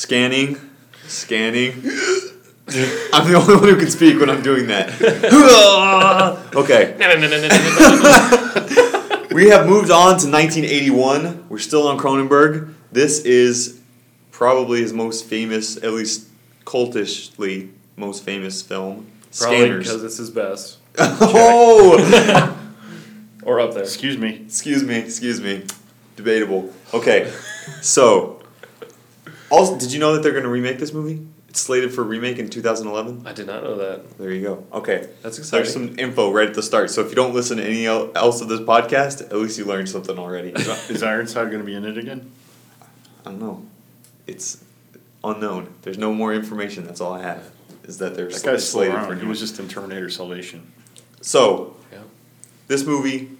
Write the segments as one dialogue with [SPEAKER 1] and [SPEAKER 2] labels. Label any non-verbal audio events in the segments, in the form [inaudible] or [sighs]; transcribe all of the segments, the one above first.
[SPEAKER 1] Scanning. Scanning. I'm the only one who can speak when I'm doing that. [laughs] okay. [laughs] we have moved on to 1981. We're still on Cronenberg. This is probably his most famous, at least cultishly most famous film.
[SPEAKER 2] Probably
[SPEAKER 1] Scanners.
[SPEAKER 2] because it's his best. [laughs]
[SPEAKER 1] oh!
[SPEAKER 2] Or up there.
[SPEAKER 3] Excuse me.
[SPEAKER 1] excuse me, excuse me. Debatable. Okay, so. Also, did you know that they're going to remake this movie? It's slated for remake in 2011.
[SPEAKER 2] I did not know that.
[SPEAKER 1] There you go. Okay.
[SPEAKER 2] That's exciting.
[SPEAKER 1] There's some info right at the start. So if you don't listen to any else of this podcast, at least you learned something already.
[SPEAKER 3] Is Ironside going to be in it again?
[SPEAKER 1] I don't know. It's unknown. There's no more information. That's all I have. Is that they're
[SPEAKER 3] That
[SPEAKER 1] sl-
[SPEAKER 3] guy's still
[SPEAKER 1] slated
[SPEAKER 3] around.
[SPEAKER 1] for
[SPEAKER 3] He
[SPEAKER 1] new.
[SPEAKER 3] was just in Terminator Salvation.
[SPEAKER 1] So
[SPEAKER 2] Yeah.
[SPEAKER 1] this movie,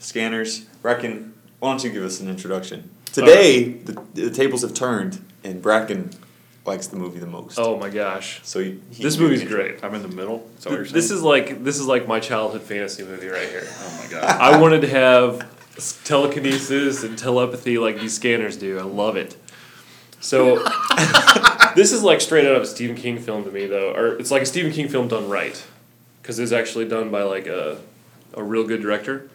[SPEAKER 1] Scanners, Bracken. Why don't you give us an introduction? Today, the, the tables have turned, and Bracken likes the movie the most.
[SPEAKER 2] Oh my gosh.
[SPEAKER 1] So he, he
[SPEAKER 2] This movie's great.
[SPEAKER 3] I'm in the middle. Is that what you're saying?
[SPEAKER 2] This is like this is like my childhood fantasy movie right here.
[SPEAKER 3] Oh my [laughs] god.
[SPEAKER 2] I wanted to have telekinesis and telepathy like these scanners do. I love it. So [laughs] this is like straight out of a Stephen King film to me, though, or it's like a Stephen King film done right, because it's actually done by like a a real good director.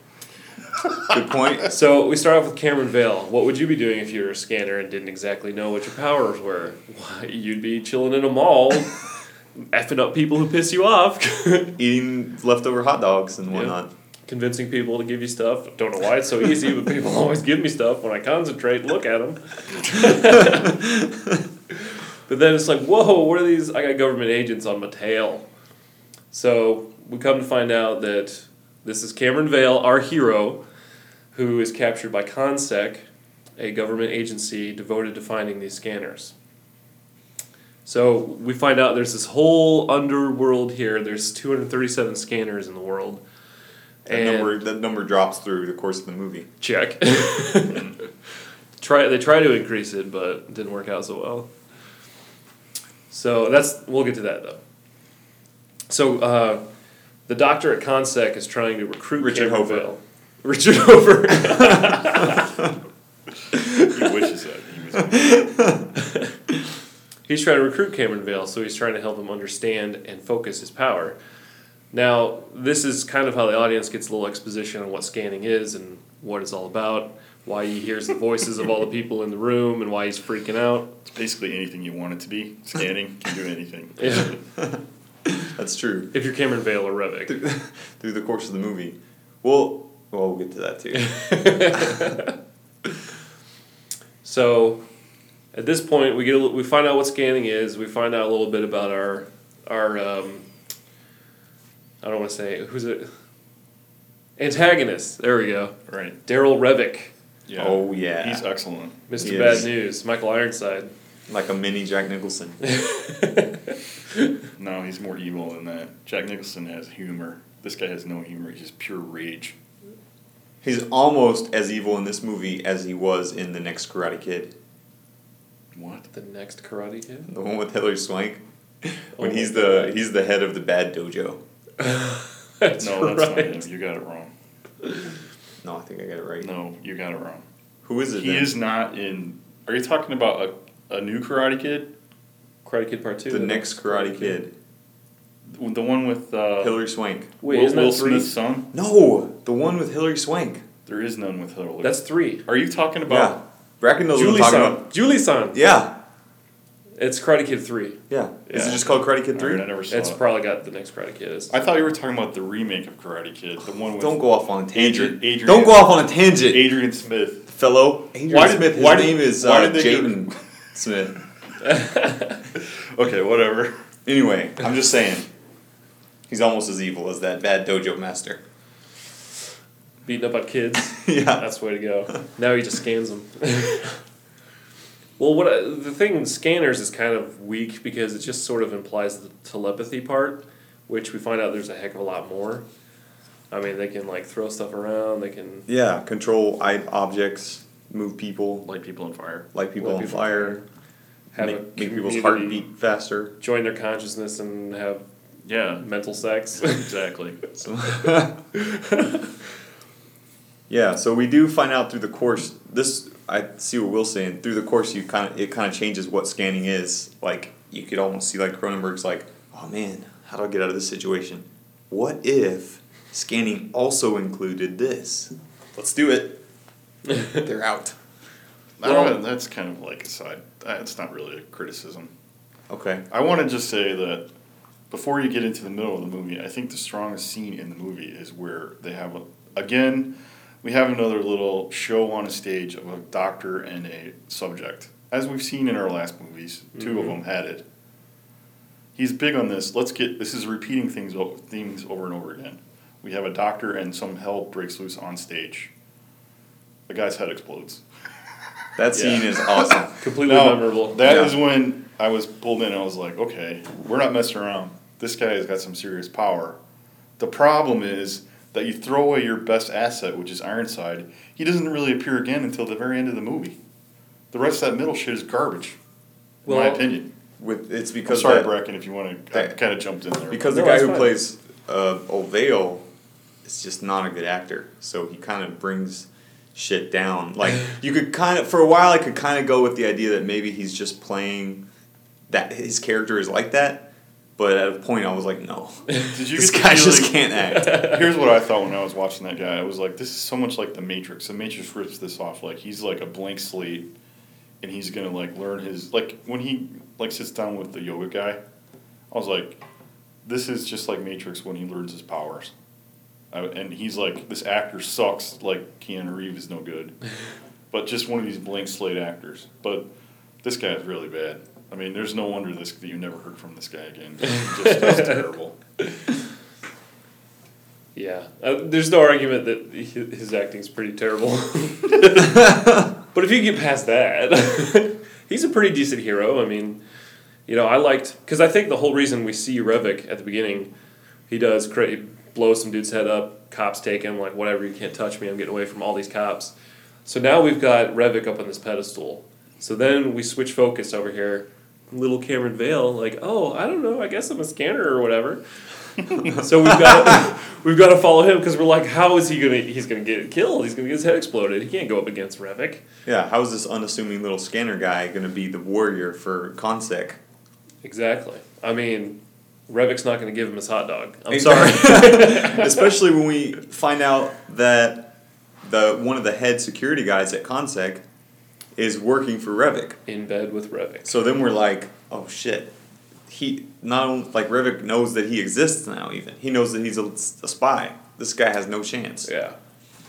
[SPEAKER 1] Good point.
[SPEAKER 2] So we start off with Cameron Vale. What would you be doing if you were a scanner and didn't exactly know what your powers were? Why, you'd be chilling in a mall, [laughs] effing up people who piss you off, [laughs]
[SPEAKER 1] Eating leftover hot dogs and
[SPEAKER 2] Yeah.
[SPEAKER 1] whatnot.
[SPEAKER 2] convincing people to give you stuff. Don't know why it's so easy, but people [laughs] always give me stuff when I concentrate and look at them. but then it's like, whoa, what are these? I got government agents on my tail. So we come to find out that this is Cameron Vale, our hero, who is captured by CONSEC, a government agency devoted to finding these scanners. So we find out there's this whole underworld here. There's 237 scanners in the world.
[SPEAKER 1] That number that number drops through the course of the movie.
[SPEAKER 2] check. [laughs] try they try to increase it, but it didn't work out so well. So that's we'll get to that though. So uh, the doctor at Consec is trying to recruit
[SPEAKER 1] Richard Hofer.
[SPEAKER 2] Vale. [laughs] Richard Hofer. [laughs]
[SPEAKER 3] he wishes that he
[SPEAKER 2] he's trying to recruit Cameron Vale, so he's trying to help him understand and focus his power. Now, this is kind of how the audience gets a little exposition on what scanning is and what it's all about, why he hears the voices of all the people in the room, and why he's freaking out.
[SPEAKER 3] It's basically anything you want it to be. Scanning can do anything.
[SPEAKER 2] Yeah. [laughs]
[SPEAKER 1] That's true.
[SPEAKER 2] If you're Cameron Vale or Revok. [laughs]
[SPEAKER 1] Through the course of the movie. Well, well, we'll get to that too. [laughs]
[SPEAKER 2] So, at this point, we get a, we find out what scanning is. We find out a little bit about our our um, I don't want to say who's it antagonist. There we go.
[SPEAKER 3] Right.
[SPEAKER 2] Daryl Revok,
[SPEAKER 3] Yeah.
[SPEAKER 1] Oh yeah.
[SPEAKER 3] He's excellent.
[SPEAKER 2] Mr.
[SPEAKER 1] He
[SPEAKER 2] Bad. News, Michael Ironside.
[SPEAKER 1] Like a mini Jack Nicholson. [laughs]
[SPEAKER 3] No, he's more evil than that. Jack Nicholson has humor. This guy has no humor. He's just pure rage.
[SPEAKER 1] He's almost as evil in this movie as he was in the next Karate Kid,
[SPEAKER 3] What?
[SPEAKER 2] The next Karate Kid.
[SPEAKER 1] the one with Hilary Swank. [laughs] When
[SPEAKER 2] Oh
[SPEAKER 1] he's
[SPEAKER 2] my
[SPEAKER 1] the
[SPEAKER 2] God.
[SPEAKER 1] he's the head of the bad dojo. [laughs]
[SPEAKER 2] That's
[SPEAKER 3] no, that's not him. You got it wrong.
[SPEAKER 1] No, I think I got it right.
[SPEAKER 3] No, you got it wrong.
[SPEAKER 1] Who is it?
[SPEAKER 3] He
[SPEAKER 1] then?
[SPEAKER 3] is not in. Are you talking about a, a new Karate Kid?
[SPEAKER 2] Karate Kid Part Two.
[SPEAKER 1] the next Karate Kid.
[SPEAKER 3] The one with uh,
[SPEAKER 1] Hilary Swank.
[SPEAKER 2] Wait,
[SPEAKER 3] Will,
[SPEAKER 2] isn't
[SPEAKER 3] Will
[SPEAKER 2] that three?
[SPEAKER 3] Smith's son?
[SPEAKER 1] No, the one with Hilary Swank.
[SPEAKER 3] There is none with Hilary.
[SPEAKER 2] That's three.
[SPEAKER 3] Are you talking
[SPEAKER 1] Yeah,
[SPEAKER 3] about?
[SPEAKER 1] Bracken knows what I'm
[SPEAKER 2] Julie
[SPEAKER 1] talking
[SPEAKER 2] San.
[SPEAKER 1] about.
[SPEAKER 2] Julie San.
[SPEAKER 1] Yeah,
[SPEAKER 2] It's Karate Kid three.
[SPEAKER 1] yeah. Is it just called Karate Kid
[SPEAKER 3] Alright, I
[SPEAKER 1] Three?
[SPEAKER 3] never saw
[SPEAKER 2] It's
[SPEAKER 3] it.
[SPEAKER 2] probably got the next Karate Kid. Is
[SPEAKER 3] I thought you were talking about the remake of Karate Kid, the one with
[SPEAKER 1] Don't go off on a tangent.
[SPEAKER 3] Adrian- Adrian-
[SPEAKER 1] Don't go off on a tangent,
[SPEAKER 3] Adrian Smith.
[SPEAKER 1] fellow. Adrian
[SPEAKER 3] Why did-
[SPEAKER 1] Smith. His
[SPEAKER 3] why did-
[SPEAKER 1] name is
[SPEAKER 3] why
[SPEAKER 1] uh,
[SPEAKER 3] did they go-
[SPEAKER 1] Jaden [laughs] Smith. [laughs]
[SPEAKER 3] Okay, whatever.
[SPEAKER 1] Anyway, I'm just saying. He's almost as evil as that bad dojo master.
[SPEAKER 2] beating up on kids. [laughs]
[SPEAKER 1] yeah.
[SPEAKER 2] That's the way to go. Now he just scans them. [laughs] well, what I, the thing scanners is kind of weak because it just sort of implies the telepathy part, which we find out there's a heck of a lot more. I mean, they can like throw stuff around. They can
[SPEAKER 1] Yeah, control objects, move people,
[SPEAKER 3] Light people on fire.
[SPEAKER 1] light people
[SPEAKER 2] Light
[SPEAKER 1] on
[SPEAKER 2] people
[SPEAKER 1] fire,
[SPEAKER 2] have
[SPEAKER 1] make, make people's
[SPEAKER 2] community
[SPEAKER 1] heart beat faster.
[SPEAKER 2] join their consciousness and have
[SPEAKER 3] Yeah,
[SPEAKER 2] mental sex. [laughs]
[SPEAKER 3] exactly.
[SPEAKER 1] So [laughs] yeah, so we do find out through the course. This I see what Will's saying. Through the course, you kind of it kind of changes what scanning is. Like you could almost see like Cronenberg's like, oh man, how do I get out of this situation? What if scanning also included this? Let's do it. [laughs] They're out.
[SPEAKER 3] I don't
[SPEAKER 2] Well-
[SPEAKER 3] that's kind of like a side. uh, It's not really a criticism.
[SPEAKER 1] Okay.
[SPEAKER 3] I want to just say that before you get into the middle of the movie, I think the strongest scene in the movie is where they have a again, we have another little show on a stage of a doctor and a subject. As we've seen in our last movies, 2 of
[SPEAKER 2] Mhm.
[SPEAKER 3] them had it. He's big on this. Let's get this is repeating things things over and over again. We have a doctor and some hell breaks loose on stage. The guy's head explodes.
[SPEAKER 1] That scene
[SPEAKER 3] Yeah.
[SPEAKER 1] is awesome. [laughs]
[SPEAKER 2] Completely
[SPEAKER 3] Now,
[SPEAKER 2] memorable.
[SPEAKER 3] That
[SPEAKER 1] Yeah.
[SPEAKER 3] is when I was pulled in. I was like, okay, we're not messing around. This guy has got some serious power. The problem is that you throw away your best asset, which is Ironside. He doesn't really appear again until the very end of the movie. The rest of that middle shit is garbage, in my
[SPEAKER 2] Well,
[SPEAKER 3] opinion.
[SPEAKER 1] With it's
[SPEAKER 3] I'm
[SPEAKER 1] because
[SPEAKER 3] sorry,
[SPEAKER 1] that-
[SPEAKER 3] Bracken, if you want to. I
[SPEAKER 1] that-
[SPEAKER 3] kind of jumped in there.
[SPEAKER 1] because
[SPEAKER 2] No,
[SPEAKER 1] the guy
[SPEAKER 2] that's
[SPEAKER 1] who
[SPEAKER 2] fine.
[SPEAKER 1] plays uh, Old Vale is just not a good actor. So he kind of brings shit down. Like [sighs] you could kind of for a while, I could kind of go with the idea that maybe he's just playing that his character is like that. But at a point, I was like, no, [laughs]
[SPEAKER 3] Did you
[SPEAKER 1] this
[SPEAKER 3] get the
[SPEAKER 1] guy just can't act. [laughs]
[SPEAKER 3] Here's what I thought when I was watching that guy. I was like, this is so much like the Matrix. The Matrix rips this off. Like he's like a blank slate, and he's gonna like learn his like when he like sits down with the yoga guy. I was like, this is just like Matrix when he learns his powers. I, and he's like, this actor sucks. Like Keanu Reeves is no good, [laughs] but just one of these blank slate actors. But this guy is really bad. I mean, there's no wonder this that you never heard from this guy again. Just, just [laughs] terrible.
[SPEAKER 2] Yeah, uh, there's no argument that hi- his acting's pretty terrible. [laughs] but if you get past that, he's a pretty decent hero. I mean, you know, I liked because I think the whole reason we see Revok at the beginning, he does cra- he blows some dude's head up. Cops take him like whatever. You can't touch me. I'm getting away from all these cops. So now we've got Revok up on this pedestal. So then we switch focus over here. Little Cameron Vale, like, oh, I don't know. I guess I'm a scanner or whatever. [laughs] so we've got [laughs] we've got to follow him because we're like, how is he gonna? He's gonna get killed. He's gonna get his head exploded. He can't go up against Revok.
[SPEAKER 1] Yeah, how is this unassuming little scanner guy going to be the warrior for Consec?
[SPEAKER 2] Exactly. I mean, Revok's not gonna give him his hot dog. I'm sorry. [laughs] [laughs]
[SPEAKER 1] Especially when we find out that the one of the head security guys at Consec is working for Revok.
[SPEAKER 2] In bed with Revok.
[SPEAKER 1] So then we're like, oh shit. He not only like Revok knows that he exists now. Even he knows that he's a, a spy. This guy has no chance.
[SPEAKER 2] Yeah,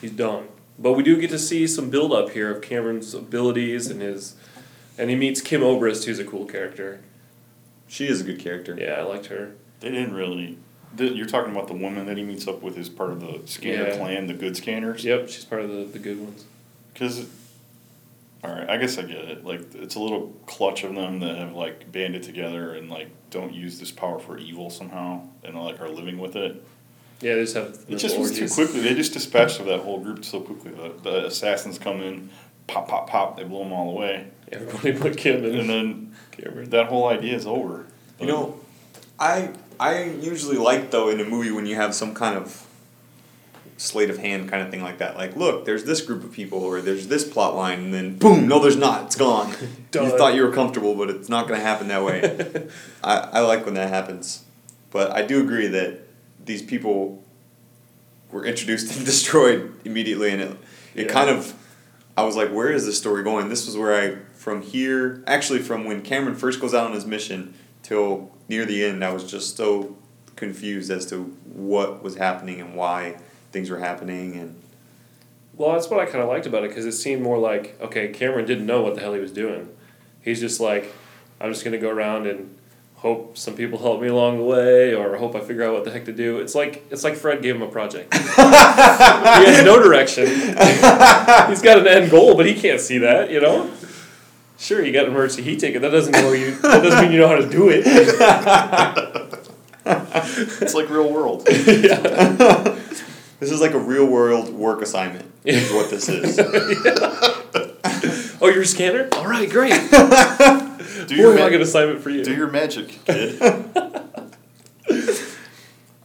[SPEAKER 2] he's done. But we do get to see some build up here of Cameron's abilities and his, and he meets Kim Obrist, who's a cool character.
[SPEAKER 1] She is a good character.
[SPEAKER 2] Yeah, I liked her.
[SPEAKER 3] They didn't really. The, you're talking about the woman that he meets up with is part of the scanner
[SPEAKER 2] Yeah.
[SPEAKER 3] clan, the good scanners.
[SPEAKER 2] Yep, she's part of the, the good ones.
[SPEAKER 3] Because, all right, I guess I get it. Like, it's a little clutch of them that have like banded together and like don't use this power for evil somehow, and like are living with it.
[SPEAKER 2] Yeah, they just have.
[SPEAKER 3] It just was too quickly. They just dispatched of that whole group so quickly. The, the assassins come in, pop, pop, pop. They blow them all away,
[SPEAKER 2] Everybody put Kim in.
[SPEAKER 3] and then
[SPEAKER 2] Cameron.
[SPEAKER 3] that whole idea is over.
[SPEAKER 1] You know, I I usually like though in a movie when you have some kind of sleight of hand kind of thing like that. Like, look, there's this group of people, or there's this plot line, and then boom, no, there's not. It's gone. [laughs] you thought you were comfortable, but it's not going to happen that way. [laughs] I, I like when that happens, but I do agree that these people were introduced [laughs] and destroyed immediately, and it it
[SPEAKER 2] Yeah.
[SPEAKER 1] kind of. I was like, where is this story going? This was where I, from here, actually, from when Cameron first goes out on his mission till near the end, I was just so confused as to what was happening and why things were happening. And
[SPEAKER 2] Well, that's what I kind of liked about it because it seemed more like okay, Cameron didn't know what the hell he was doing. He's just like, I'm just gonna go around and hope some people help me along the way, or hope I figure out what the heck to do. It's like it's like Fred gave him a project. [laughs] he has no direction. He's got an end goal, but he can't see that. You know. Sure, you got an emergency heat ticket. That doesn't know you. That doesn't mean you know how to do it. [laughs]
[SPEAKER 3] It's like real world. [laughs]
[SPEAKER 1] this is like a real world work assignment, is what this is. [laughs]
[SPEAKER 2] Oh, you're a scanner. All right, great.
[SPEAKER 3] Do your,
[SPEAKER 2] Boy,
[SPEAKER 3] ma-
[SPEAKER 2] got an assignment for you.
[SPEAKER 3] do your magic, kid.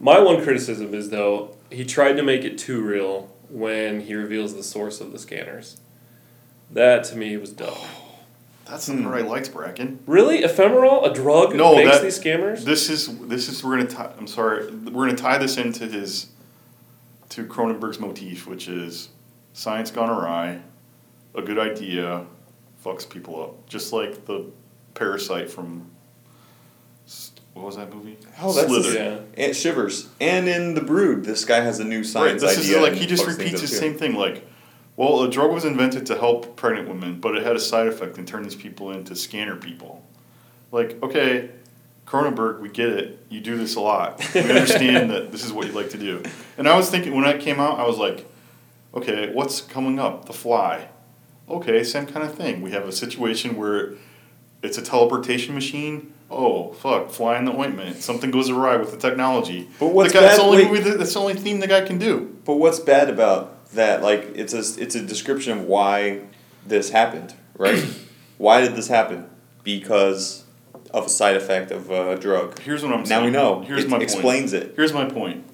[SPEAKER 2] My one criticism is though he tried to make it too real when he reveals the source of the scanners. That to me was dumb. [sighs]
[SPEAKER 3] That's the part hmm. I liked, Bracken.
[SPEAKER 2] Really, Ephemerol, a drug
[SPEAKER 3] No,
[SPEAKER 2] makes
[SPEAKER 3] that-
[SPEAKER 2] these scammers.
[SPEAKER 3] This is this is we're gonna tie. I'm sorry. We're gonna tie this into his to Cronenberg's motif, which is science gone awry, a good idea fucks people up, just like the parasite from what was that movie?
[SPEAKER 1] Oh, that's
[SPEAKER 3] Slither.
[SPEAKER 1] the-
[SPEAKER 2] yeah.
[SPEAKER 1] And Shivers. And in The Brood, this guy has a new
[SPEAKER 3] Right.
[SPEAKER 1] science
[SPEAKER 3] This
[SPEAKER 1] idea.
[SPEAKER 3] is like he just repeats
[SPEAKER 1] up
[SPEAKER 3] the
[SPEAKER 1] too.
[SPEAKER 3] same thing. Like, well, a drug was invented to help pregnant women, but it had a side effect and turned these people into scanner people. Like, okay, Cronenberg, we get it. You do this a lot. We [laughs] understand that this is what you like to do. And I was thinking when that came out, I was like, okay, what's coming up? The Fly. Okay, same kind of thing. We have a situation where it's a teleportation machine. Oh fuck! Fly in the ointment. Something goes awry with the technology.
[SPEAKER 1] But what's
[SPEAKER 3] the guy, that's
[SPEAKER 1] bad-
[SPEAKER 3] the only
[SPEAKER 1] wait.
[SPEAKER 3] that's the only theme the guy can do.
[SPEAKER 1] But what's bad about that? Like, it's a it's a description of why this happened, right? [clears throat] why did this happen? Because of a side effect of a drug.
[SPEAKER 3] Here's what I'm
[SPEAKER 1] now
[SPEAKER 3] saying.
[SPEAKER 1] we know.
[SPEAKER 3] Here's
[SPEAKER 1] it
[SPEAKER 3] my
[SPEAKER 1] explains
[SPEAKER 3] point.
[SPEAKER 1] it.
[SPEAKER 3] Here's my point.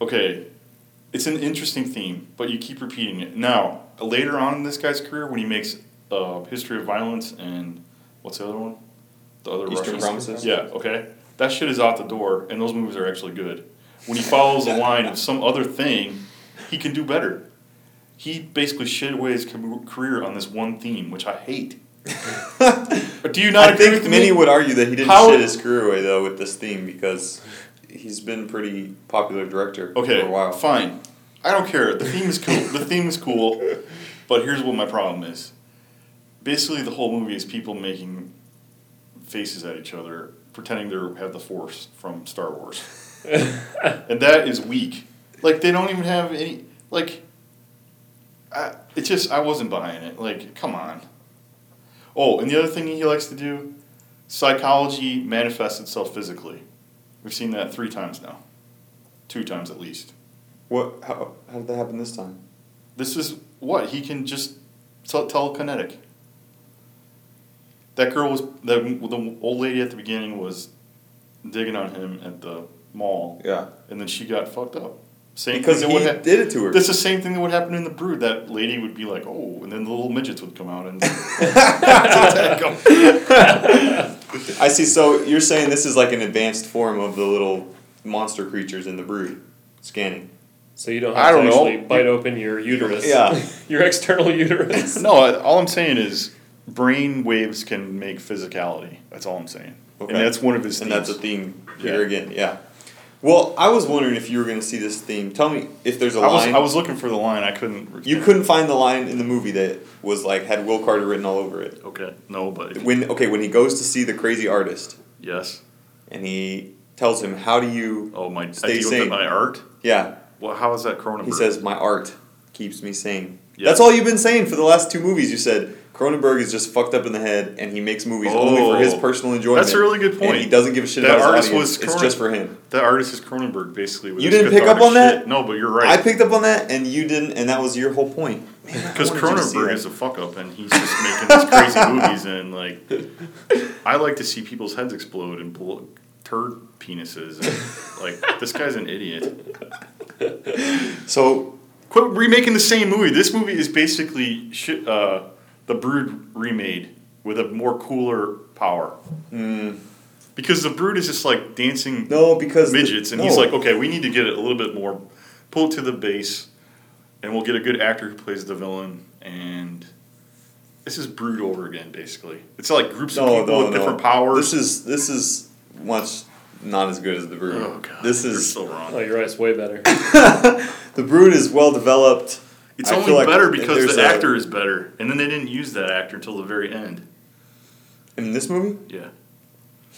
[SPEAKER 3] Okay, it's an interesting theme, but you keep repeating it. Now, later on in this guy's career, when he makes uh, History of Violence and what's the other one? The other
[SPEAKER 1] Eastern
[SPEAKER 3] Russian-
[SPEAKER 1] Promises?
[SPEAKER 3] Yeah. Okay, that shit is out the door, and those movies are actually good. When he [laughs] follows the line of some other thing, he can do better. He basically shit away his career on this one theme, which I hate. [laughs] do you not
[SPEAKER 1] I
[SPEAKER 3] agree
[SPEAKER 1] think many
[SPEAKER 3] me?
[SPEAKER 1] would argue that he didn't
[SPEAKER 3] How-
[SPEAKER 1] shit his career away though with this theme because he's been pretty popular director
[SPEAKER 3] Okay,
[SPEAKER 1] for a while.
[SPEAKER 3] fine. I don't care. The theme is cool. the theme is cool, but here's what my problem is. Basically, the whole movie is people making faces at each other, pretending they have the Force from Star Wars, [laughs] and that is weak. Like they don't even have any. Like, I, it just I wasn't buying it. Like, come on. Oh, and the other thing he likes to do, psychology manifests itself physically. We've seen that three times now, two times at least.
[SPEAKER 1] What? How, how did that happen this time?
[SPEAKER 3] This is what he can just tell telekinetic. That girl was the the old lady at the beginning was digging on him at the mall,
[SPEAKER 1] Yeah,
[SPEAKER 3] and then she got fucked up. Same
[SPEAKER 1] because
[SPEAKER 3] thing
[SPEAKER 1] he
[SPEAKER 3] that would ha-
[SPEAKER 1] did it to her.
[SPEAKER 3] That's the same thing that would happen in the brood. That lady would be like, "Oh," and then the little midgets would come out and [laughs] [laughs] attack him.
[SPEAKER 1] I see. So you're saying this is like an advanced form of the little monster creatures in the brood scanning.
[SPEAKER 2] So you don't
[SPEAKER 3] I
[SPEAKER 2] have
[SPEAKER 3] don't
[SPEAKER 2] to
[SPEAKER 3] know.
[SPEAKER 2] actually bite open your uterus.
[SPEAKER 1] Yeah. [laughs]
[SPEAKER 2] your external uterus.
[SPEAKER 3] No, all I'm saying is brain waves can make physicality. That's all I'm saying.
[SPEAKER 1] Okay.
[SPEAKER 3] And that's one of his
[SPEAKER 1] And
[SPEAKER 3] themes.
[SPEAKER 1] that's a theme here
[SPEAKER 3] Yeah.
[SPEAKER 1] again. Yeah. Well, I was wondering if you were going to see this theme. Tell me if there's a
[SPEAKER 3] I was
[SPEAKER 1] line.
[SPEAKER 3] I was looking for the line. I couldn't.
[SPEAKER 1] you couldn't find the line in the movie that was like had Will Carter written all over it.
[SPEAKER 3] Okay. No, but
[SPEAKER 1] When okay, when he goes to see the crazy artist
[SPEAKER 3] yes.
[SPEAKER 1] and he tells him, "How do you?"
[SPEAKER 3] Oh my!
[SPEAKER 1] Stay
[SPEAKER 3] I
[SPEAKER 1] sane.
[SPEAKER 3] my art.
[SPEAKER 1] Yeah,
[SPEAKER 3] Well, how is that Cronenberg?
[SPEAKER 1] he says, "My art keeps me sane."
[SPEAKER 3] Yeah.
[SPEAKER 1] That's all you've been saying for the last two movies. You said Cronenberg is just fucked up in the head, and he makes movies only for his
[SPEAKER 3] Oh.
[SPEAKER 1] personal enjoyment.
[SPEAKER 3] That's a really good point.
[SPEAKER 1] And he doesn't give a shit
[SPEAKER 3] That
[SPEAKER 1] about
[SPEAKER 3] artist
[SPEAKER 1] his audience.
[SPEAKER 3] was
[SPEAKER 1] it's just for him.
[SPEAKER 3] that artist is Cronenberg, basically.
[SPEAKER 1] You didn't pick up on that?
[SPEAKER 3] No, but you're right.
[SPEAKER 1] I picked up on that, and you didn't, and that was your whole point.
[SPEAKER 3] Because
[SPEAKER 1] wanted you to see
[SPEAKER 3] Cronenberg is a fuck up, and he's just making these crazy movies, and like, [laughs] I like to see people's heads explode and blow, turd penises. And, like, this guy's an idiot.
[SPEAKER 1] So
[SPEAKER 3] Quit remaking the same movie. This movie is basically shit, uh, the Brood remade with a more cooler power. Because the Brood is just like dancing
[SPEAKER 1] mm, no, because the-
[SPEAKER 3] midgets, and
[SPEAKER 1] no.
[SPEAKER 3] he's like, okay, we need to get it a little bit more, pull it to the base, and we'll get a good actor who plays the villain, and this is Brood over again, basically. It's like groups of people
[SPEAKER 1] no,
[SPEAKER 3] with
[SPEAKER 1] no.
[SPEAKER 3] different powers.
[SPEAKER 1] This is this is much not as good as the Brood.
[SPEAKER 3] oh god,
[SPEAKER 1] this
[SPEAKER 3] you're
[SPEAKER 1] is
[SPEAKER 3] so wrong.
[SPEAKER 2] Oh, you're right. It's way better. [laughs]
[SPEAKER 1] the Brood is well developed.
[SPEAKER 3] It's
[SPEAKER 1] I
[SPEAKER 3] only
[SPEAKER 1] like
[SPEAKER 3] better because the
[SPEAKER 1] a-
[SPEAKER 3] actor is better, and then they didn't use that actor until the very end.
[SPEAKER 1] in this movie.
[SPEAKER 3] Yeah.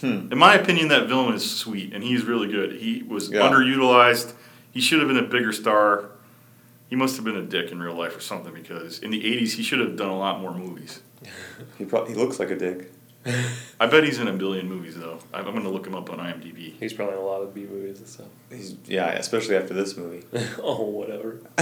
[SPEAKER 1] Hmm.
[SPEAKER 3] In my opinion, that villain is sweet, and he's really good. He was
[SPEAKER 1] Yeah.
[SPEAKER 3] underutilized. He should have been a bigger star. He must have been a dick in real life or something because in the '80s he should have done a lot more movies. [laughs]
[SPEAKER 1] He probably he looks like a dick. [laughs]
[SPEAKER 3] I bet he's in a billion movies though. I'm, I'm gonna look him up on IMDb.
[SPEAKER 2] He's probably in a lot of B movies and stuff.
[SPEAKER 1] He's yeah, especially after this movie. [laughs]
[SPEAKER 2] oh, whatever. [laughs]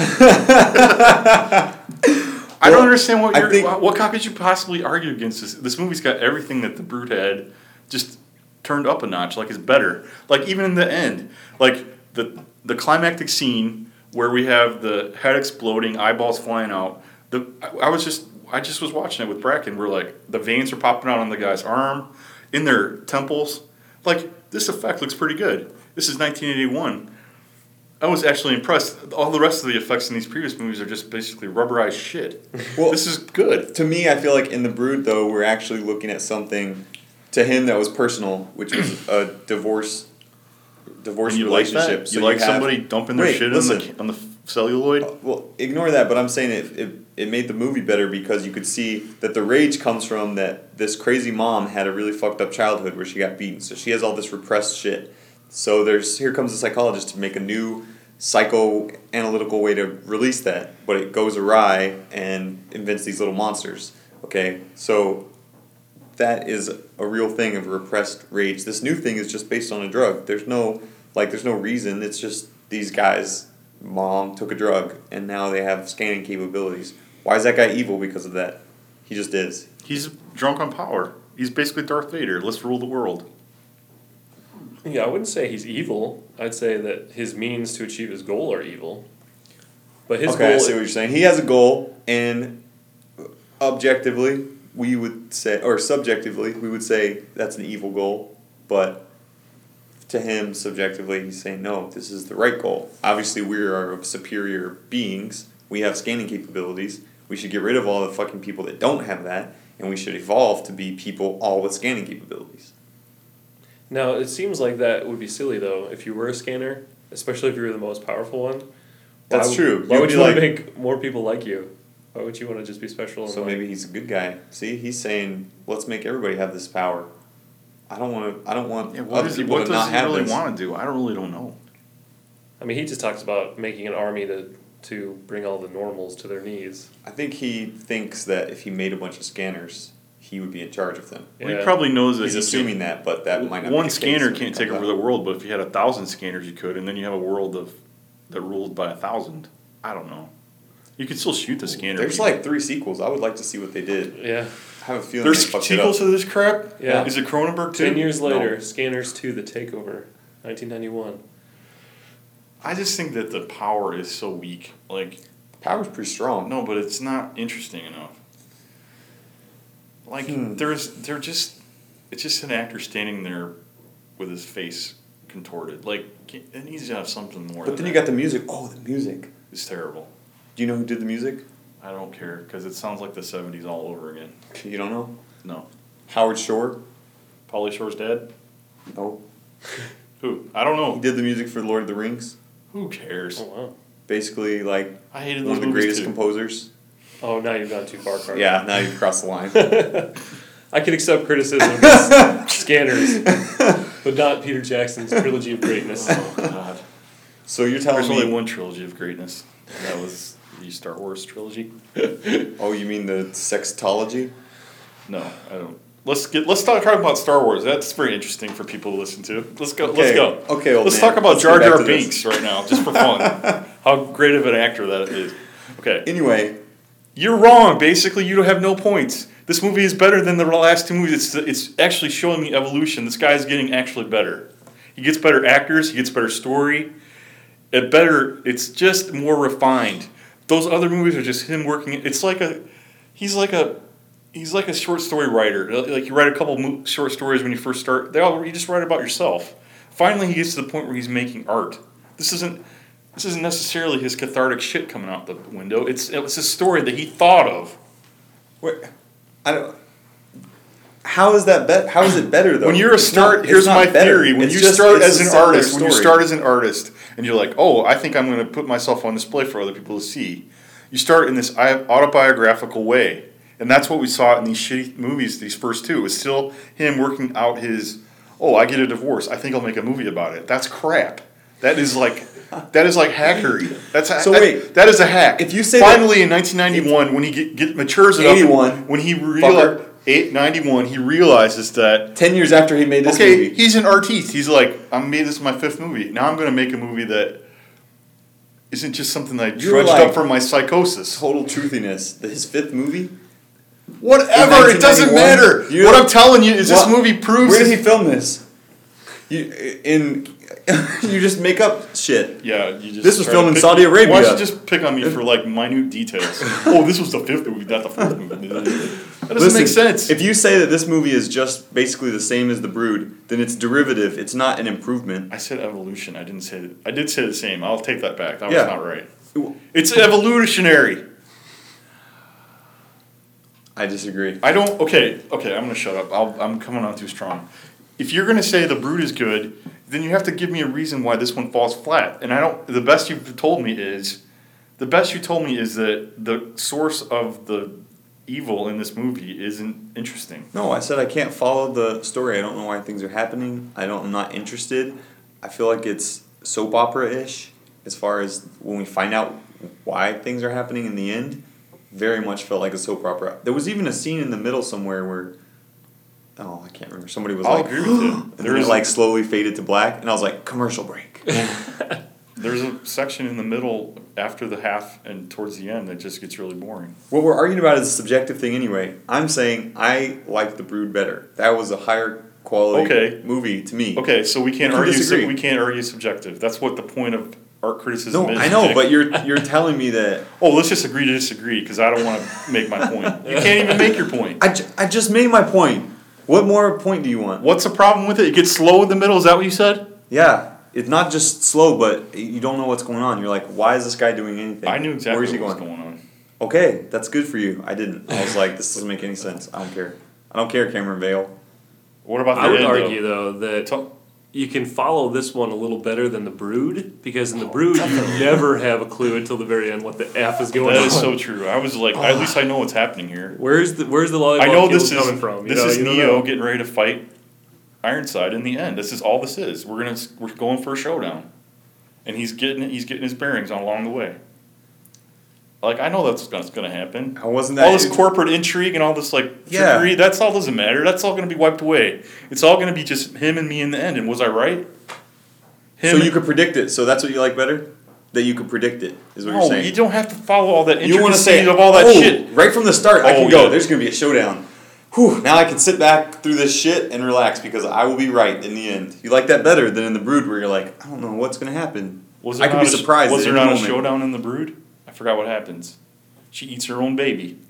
[SPEAKER 3] I don't understand what
[SPEAKER 1] I
[SPEAKER 3] you're.
[SPEAKER 1] think-
[SPEAKER 3] what how could you possibly argue against this? This movie's got everything that the Brood had, just turned up a notch. Like it's better. Like even in the end, like the the climactic scene where we have the head exploding, eyeballs flying out. The I, I was just I just was watching it with Bracken. We're like, the veins are popping out on the guy's arm, in their temples. Like, this effect looks pretty good. This is 1981. I was actually impressed. All the rest of the effects in these previous movies are just basically rubberized shit.
[SPEAKER 1] Well-
[SPEAKER 3] this is good.
[SPEAKER 1] To me, I feel like in the Brood, though, we're actually looking at something to him that was personal, which was [clears throat] a divorce, divorce
[SPEAKER 3] you like
[SPEAKER 1] relationship.
[SPEAKER 3] that?
[SPEAKER 1] So
[SPEAKER 3] you like
[SPEAKER 1] have-
[SPEAKER 3] somebody dumping their
[SPEAKER 1] Wait,
[SPEAKER 3] shit
[SPEAKER 1] listen.
[SPEAKER 3] on the on the celluloid?
[SPEAKER 1] Well, ignore that, but I'm saying it, it it made the movie better because you could see that the rage comes from that this crazy mom had a really fucked up childhood where she got beaten, so she has all this repressed shit. So there's here comes a psychologist to make a new psychoanalytical way to release that, but it goes awry and invents these little monsters. Okay, so that is a real thing of repressed rage. This new thing is just based on a drug. There's no like there's no reason. It's just these guys mom took a drug and now they have scanning capabilities. Why is that guy evil because of that? He just is.
[SPEAKER 3] He's drunk on power. He's basically Darth Vader. Let's rule the world.
[SPEAKER 2] Yeah, I wouldn't say he's evil. I'd say that his means to achieve his goal are evil. But his
[SPEAKER 1] okay, I
[SPEAKER 2] goal
[SPEAKER 1] see what you're saying. He has a goal and objectively we would say or subjectively we would say that's an evil goal, but to him subjectively he's saying no, this is the right goal. Obviously we are superior beings. We have scanning capabilities. We should get rid of all the fucking people that don't have that and we should evolve to be people all with scanning capabilities.
[SPEAKER 2] Now it seems like that would be silly though if you were a scanner, especially if you were the most powerful one.
[SPEAKER 1] That's
[SPEAKER 2] why,
[SPEAKER 1] true.
[SPEAKER 2] Why
[SPEAKER 1] You
[SPEAKER 2] would
[SPEAKER 1] would
[SPEAKER 2] you want to
[SPEAKER 1] like-
[SPEAKER 2] make more people like you? Why would you want to just be special?
[SPEAKER 1] So
[SPEAKER 2] like,
[SPEAKER 1] maybe he's a good guy. See, he's saying, let's make everybody have this power. I don't want to. I don't want
[SPEAKER 3] Yeah, what,
[SPEAKER 1] other
[SPEAKER 3] is he,
[SPEAKER 1] people to not
[SPEAKER 3] does he really want to do? I don't really don't know.
[SPEAKER 2] I mean, he just talks about making an army to to bring all the normals to their knees.
[SPEAKER 1] I think he thinks that if he made a bunch of scanners, he would be in charge of them.
[SPEAKER 3] Well,
[SPEAKER 2] Yeah.
[SPEAKER 3] he probably knows that
[SPEAKER 1] He's
[SPEAKER 3] he
[SPEAKER 1] assuming that, but that
[SPEAKER 3] can,
[SPEAKER 1] might not. be
[SPEAKER 3] one
[SPEAKER 1] the
[SPEAKER 3] scanner
[SPEAKER 1] when
[SPEAKER 3] can't take over
[SPEAKER 1] out.
[SPEAKER 3] the world, but if you had a thousand scanners, you could, and then you have a world of that ruled by a thousand. I don't know. You could still shoot the scanner.
[SPEAKER 1] There's like three sequels. I would like to see what they did.
[SPEAKER 2] Yeah.
[SPEAKER 1] I have a feeling
[SPEAKER 3] there's
[SPEAKER 1] they fucked it
[SPEAKER 3] sequels to this crap.
[SPEAKER 2] Yeah.
[SPEAKER 3] Is it Cronenberg too?
[SPEAKER 2] Ten years
[SPEAKER 3] No.
[SPEAKER 2] later, Scanners Two: The Takeover, 1991.
[SPEAKER 3] I just think that the power is so weak. Like
[SPEAKER 1] Power's pretty strong.
[SPEAKER 3] no, but it's not interesting enough. Like
[SPEAKER 1] Hmm.
[SPEAKER 3] there's they're just it's just an actor standing there with his face contorted. Like it needs to have something more.
[SPEAKER 1] But then you got the music. Oh, the music.
[SPEAKER 3] is terrible.
[SPEAKER 1] Do you know who did the music?
[SPEAKER 3] I don't care because it sounds like the '70s all over again.
[SPEAKER 1] You don't know?
[SPEAKER 3] No,
[SPEAKER 1] Howard Shore.
[SPEAKER 3] Pauly Shore's dead.
[SPEAKER 1] No.
[SPEAKER 3] Who? I don't know.
[SPEAKER 1] He did the music for Lord of the Rings.
[SPEAKER 3] Who cares?
[SPEAKER 2] Oh wow.
[SPEAKER 1] Basically, like
[SPEAKER 3] I hated
[SPEAKER 1] one
[SPEAKER 3] those
[SPEAKER 1] of the greatest
[SPEAKER 3] too.
[SPEAKER 1] composers.
[SPEAKER 2] Oh, now you've gone too far, Carter.
[SPEAKER 1] Yeah, now you've crossed the line. [laughs]
[SPEAKER 2] I can accept criticism of [laughs] Scanners, but not Peter Jackson's trilogy of greatness.
[SPEAKER 3] oh God!
[SPEAKER 1] So you're telling
[SPEAKER 3] There's
[SPEAKER 1] me?
[SPEAKER 3] only one trilogy of greatness. And that was the Star Wars trilogy. [laughs]
[SPEAKER 1] Oh, you mean the sextology?
[SPEAKER 3] No, I don't. Let's get. Let's talk, talk about Star Wars. That's very interesting for people to listen to. Let's go.
[SPEAKER 1] Okay,
[SPEAKER 3] Let's go.
[SPEAKER 1] okay,
[SPEAKER 3] Let's
[SPEAKER 1] man.
[SPEAKER 3] talk about
[SPEAKER 1] Let's
[SPEAKER 3] Jar Jar. Binks right now, just for fun. [laughs] How great of an actor that is. Okay,
[SPEAKER 1] Anyway,
[SPEAKER 3] you're wrong. Basically, you don't have no points. This movie is better than the last two movies. It's it's actually showing the evolution. This guy's getting actually better. He gets better actors. He gets better story. It better. It's just more refined. Those other movies are just him working. It's like a. He's like a. He's like a short story writer. Like you write a couple short stories when you first start. They all you just write about yourself. Finally, he gets to the point where he's making art. This isn't. This isn't necessarily his cathartic shit coming out the window. It's it's a story that he thought of.
[SPEAKER 1] wait, I don't. How is that bet? How is it better though?
[SPEAKER 3] When you're a
[SPEAKER 1] It's
[SPEAKER 3] start,
[SPEAKER 1] not-
[SPEAKER 3] here's my
[SPEAKER 1] better.
[SPEAKER 3] theory. When
[SPEAKER 1] It's
[SPEAKER 3] you
[SPEAKER 1] just-
[SPEAKER 3] start as an artist, when you start as an artist, and you're like, oh, I think I'm going to put myself on display for other people to see. You start in this autobiographical way, and that's what we saw in these shitty movies. These first two, it's still him working out his. Oh, I get a divorce. I think I'll make a movie about it. That's crap. That is like. That is like hackery. That's a,
[SPEAKER 1] So
[SPEAKER 3] that-
[SPEAKER 1] wait,
[SPEAKER 3] that is a hack.
[SPEAKER 1] if you say
[SPEAKER 3] finally in 1991 when he get, get matures enough,
[SPEAKER 1] 81,
[SPEAKER 3] when he realizes 891 he realizes that
[SPEAKER 1] Ten years after he made this
[SPEAKER 3] okay,
[SPEAKER 1] movie,
[SPEAKER 3] he's an artiste. He's like, I made this my fifth movie. Now I'm going to make a movie that isn't just something that I
[SPEAKER 1] You're
[SPEAKER 3] trudged
[SPEAKER 1] like-
[SPEAKER 3] up from my psychosis.
[SPEAKER 1] total truthiness. His fifth movie.
[SPEAKER 3] Whatever, it doesn't matter.
[SPEAKER 1] You
[SPEAKER 3] what I'm telling you is
[SPEAKER 1] What-
[SPEAKER 3] this movie proves.
[SPEAKER 1] Where did he film this? You in [laughs] you just make up shit.
[SPEAKER 3] Yeah, you just.
[SPEAKER 1] This was
[SPEAKER 3] try to
[SPEAKER 1] filmed in Saudi Arabia.
[SPEAKER 3] Why don't you just pick on me for like minute details? [laughs] oh, this was the fifth movie, not the fourth movie. That doesn't
[SPEAKER 1] Listen,
[SPEAKER 3] make sense.
[SPEAKER 1] If you say that this movie is just basically the same as The Brood, then it's derivative. It's not an improvement.
[SPEAKER 3] I said evolution. I didn't say. That. I did say the same. I'll take that back. That
[SPEAKER 1] Yeah.
[SPEAKER 3] was not right. It's evolutionary.
[SPEAKER 1] I disagree.
[SPEAKER 3] I don't. Okay, okay. I'm gonna shut up. I'll, I'm coming on too strong. If you're gonna say the brood is good, then you have to give me a reason why this one falls flat. And I don't. The best you've told me is, the best you told me is that the source of the evil in this movie isn't interesting.
[SPEAKER 1] No, I said I can't follow the story. I don't know why things are happening. I don't. I'm not interested. I feel like it's soap opera ish as far as when we find out why things are happening in the end. Very much felt like a soap opera. There was even a scene in the middle somewhere where. Oh, I can't remember. Somebody was
[SPEAKER 3] I'll
[SPEAKER 1] like,
[SPEAKER 3] agree with you. [gasps]
[SPEAKER 1] and
[SPEAKER 3] There
[SPEAKER 1] then it
[SPEAKER 3] is-
[SPEAKER 1] like slowly faded to black, and I was like, commercial break. [laughs] [laughs]
[SPEAKER 3] There's a section in the middle after the half and towards the end that just gets really boring.
[SPEAKER 1] What we're arguing about is a subjective thing anyway. I'm saying I like The Brood better. That was a higher quality
[SPEAKER 3] Okay.
[SPEAKER 1] movie to me.
[SPEAKER 3] Okay, so we can't
[SPEAKER 1] We can
[SPEAKER 3] argue.
[SPEAKER 1] disagree.
[SPEAKER 3] we can't argue subjective. That's what the point of art criticism
[SPEAKER 1] No,
[SPEAKER 3] is.
[SPEAKER 1] I know,
[SPEAKER 3] Nick.
[SPEAKER 1] but you're you're telling me that [laughs]
[SPEAKER 3] Oh, let's just agree to disagree because I don't want to make my point. You can't even make your point.
[SPEAKER 1] I, ju- I just made my point. What more point do you want?
[SPEAKER 3] What's the problem with it? It gets slow in the middle. Is that what you said?
[SPEAKER 1] Yeah, it's not just slow, but you don't know what's going on. You're like, why is this guy doing anything?
[SPEAKER 3] I knew exactly
[SPEAKER 1] Where is he
[SPEAKER 3] what was going on.
[SPEAKER 1] Okay, that's good for you. I didn't. I was like, this doesn't make any sense. I don't care. I don't care, Cameron Vale.
[SPEAKER 3] What about the
[SPEAKER 2] I would
[SPEAKER 3] end,
[SPEAKER 2] argue though that
[SPEAKER 3] Tell-
[SPEAKER 2] you can follow this one a little better than the Brood because in the oh, Brood you never have a clue until the very end what the f is going
[SPEAKER 3] That
[SPEAKER 2] on.
[SPEAKER 3] That is so true. I was like, at least I know what's happening here.
[SPEAKER 2] Where's the Where's the lollipop
[SPEAKER 3] I know this is
[SPEAKER 2] coming from? You
[SPEAKER 3] this
[SPEAKER 2] know,
[SPEAKER 3] is Neo
[SPEAKER 2] know.
[SPEAKER 3] getting ready to fight Ironside in the end. This is all this is. We're gonna we're going for a showdown, and he's getting he's getting his bearings on along the way. Like I know that's gonna, gonna happen.
[SPEAKER 1] How wasn't that?
[SPEAKER 3] all this corporate intrigue and all this like
[SPEAKER 1] Yeah.
[SPEAKER 3] trickery, that's all doesn't matter. That's all gonna be wiped away. It's all gonna be just him and me in the end. And was I right?
[SPEAKER 1] so you could predict it. So that's what you like better? That you could predict it is what
[SPEAKER 3] no,
[SPEAKER 1] you're saying.
[SPEAKER 3] you don't have to follow all that
[SPEAKER 1] You want to say
[SPEAKER 3] of all that
[SPEAKER 1] oh,
[SPEAKER 3] shit.
[SPEAKER 1] right from the start. I
[SPEAKER 3] Oh,
[SPEAKER 1] can go.
[SPEAKER 3] yeah.
[SPEAKER 1] There's gonna be a showdown. Whew, now I can sit back through this shit and relax because I will be right in the end. You like that better than in the Brood where you're like, I don't know what's gonna happen.
[SPEAKER 3] Was
[SPEAKER 1] I
[SPEAKER 3] there
[SPEAKER 1] could
[SPEAKER 3] not
[SPEAKER 1] be
[SPEAKER 3] sh-
[SPEAKER 1] surprised
[SPEAKER 3] Was there not a
[SPEAKER 1] moment.
[SPEAKER 3] showdown in the Brood? Forgot what happens. She eats her own baby. [laughs]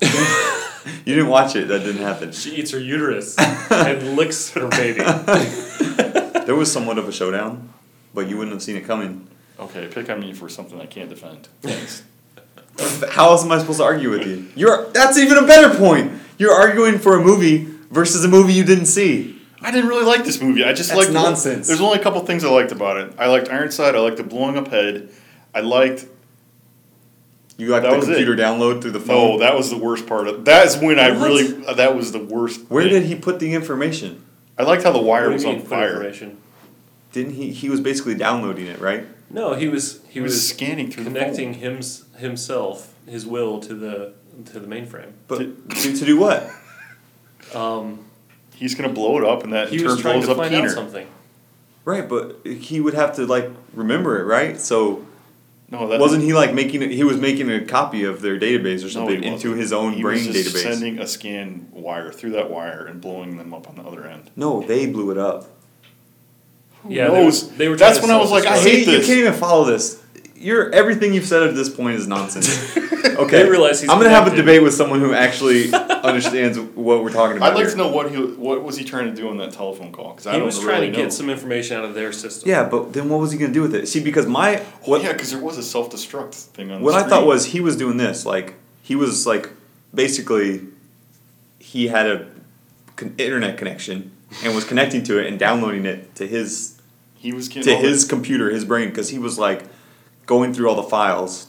[SPEAKER 1] You didn't watch it. That didn't happen.
[SPEAKER 2] She eats her uterus and [laughs] licks her baby.
[SPEAKER 1] There was somewhat of a showdown, but you wouldn't have seen it coming.
[SPEAKER 3] Okay, pick on me for something I can't defend. Thanks. [laughs]
[SPEAKER 1] How else am I supposed to argue with you? You're that's even a better point. You're arguing for a movie versus a movie you didn't see.
[SPEAKER 3] I didn't really like this movie. I just like
[SPEAKER 1] nonsense.
[SPEAKER 3] There's only a couple things I liked about it. I liked Ironside. I liked the blowing up head. I liked.
[SPEAKER 1] You got
[SPEAKER 3] That
[SPEAKER 1] the computer
[SPEAKER 3] it.
[SPEAKER 1] download through the
[SPEAKER 3] No,
[SPEAKER 1] phone.
[SPEAKER 3] that was the worst part of. That is when I really. uh, That was the worst.
[SPEAKER 1] Where
[SPEAKER 3] thing.
[SPEAKER 1] did he put the information?
[SPEAKER 3] I liked how the wire
[SPEAKER 2] What
[SPEAKER 3] was on
[SPEAKER 2] mean, put
[SPEAKER 3] fire.
[SPEAKER 1] Didn't he? He was basically downloading it, right?
[SPEAKER 2] No, he was he,
[SPEAKER 3] He was
[SPEAKER 2] was,
[SPEAKER 3] scanning through
[SPEAKER 2] connecting
[SPEAKER 3] the
[SPEAKER 2] hims, himself, his will to the to the mainframe.
[SPEAKER 1] But to, to do what?
[SPEAKER 2] Um.
[SPEAKER 3] He's gonna blow it up, and that
[SPEAKER 2] he
[SPEAKER 3] in
[SPEAKER 2] was trying
[SPEAKER 3] blows
[SPEAKER 2] to
[SPEAKER 3] up
[SPEAKER 2] find out something.
[SPEAKER 1] Right, but he would have to like remember it, right? So
[SPEAKER 3] No, that
[SPEAKER 1] wasn't he like making it? He was making a copy of their database or something
[SPEAKER 3] he
[SPEAKER 1] into his own
[SPEAKER 3] he
[SPEAKER 1] brain
[SPEAKER 3] was just
[SPEAKER 1] database.
[SPEAKER 3] Sending a scan wire through that wire and blowing them up on the other end.
[SPEAKER 1] no, they blew it up.
[SPEAKER 2] Yeah,
[SPEAKER 3] knows?
[SPEAKER 2] they, were- they were.
[SPEAKER 3] That's
[SPEAKER 2] trying
[SPEAKER 3] when I was like, I hate
[SPEAKER 1] See, you can't even follow this. You're everything you've said at this point is nonsense. [laughs] Okay,
[SPEAKER 2] They realize he's
[SPEAKER 1] I'm gonna have a
[SPEAKER 2] connected.
[SPEAKER 1] debate with someone who actually [laughs] understands what we're talking about
[SPEAKER 3] I'd like
[SPEAKER 1] here.
[SPEAKER 3] to know what he what was he trying to do on that telephone call because I
[SPEAKER 2] He
[SPEAKER 3] don't
[SPEAKER 2] was
[SPEAKER 3] really
[SPEAKER 2] trying to
[SPEAKER 3] know.
[SPEAKER 2] get some information out of their system.
[SPEAKER 1] Yeah, but then what was he gonna do with it? See, because my
[SPEAKER 3] Oh,
[SPEAKER 1] what
[SPEAKER 3] yeah, because there was a self destruct thing on.
[SPEAKER 1] what
[SPEAKER 3] the
[SPEAKER 1] I thought
[SPEAKER 3] screen.
[SPEAKER 1] was he was doing this like he was like basically he had a con- internet connection and was connecting to it and downloading it to his
[SPEAKER 3] he was getting
[SPEAKER 1] to
[SPEAKER 3] all the-
[SPEAKER 1] his computer, his brain, because he was like going through all the files.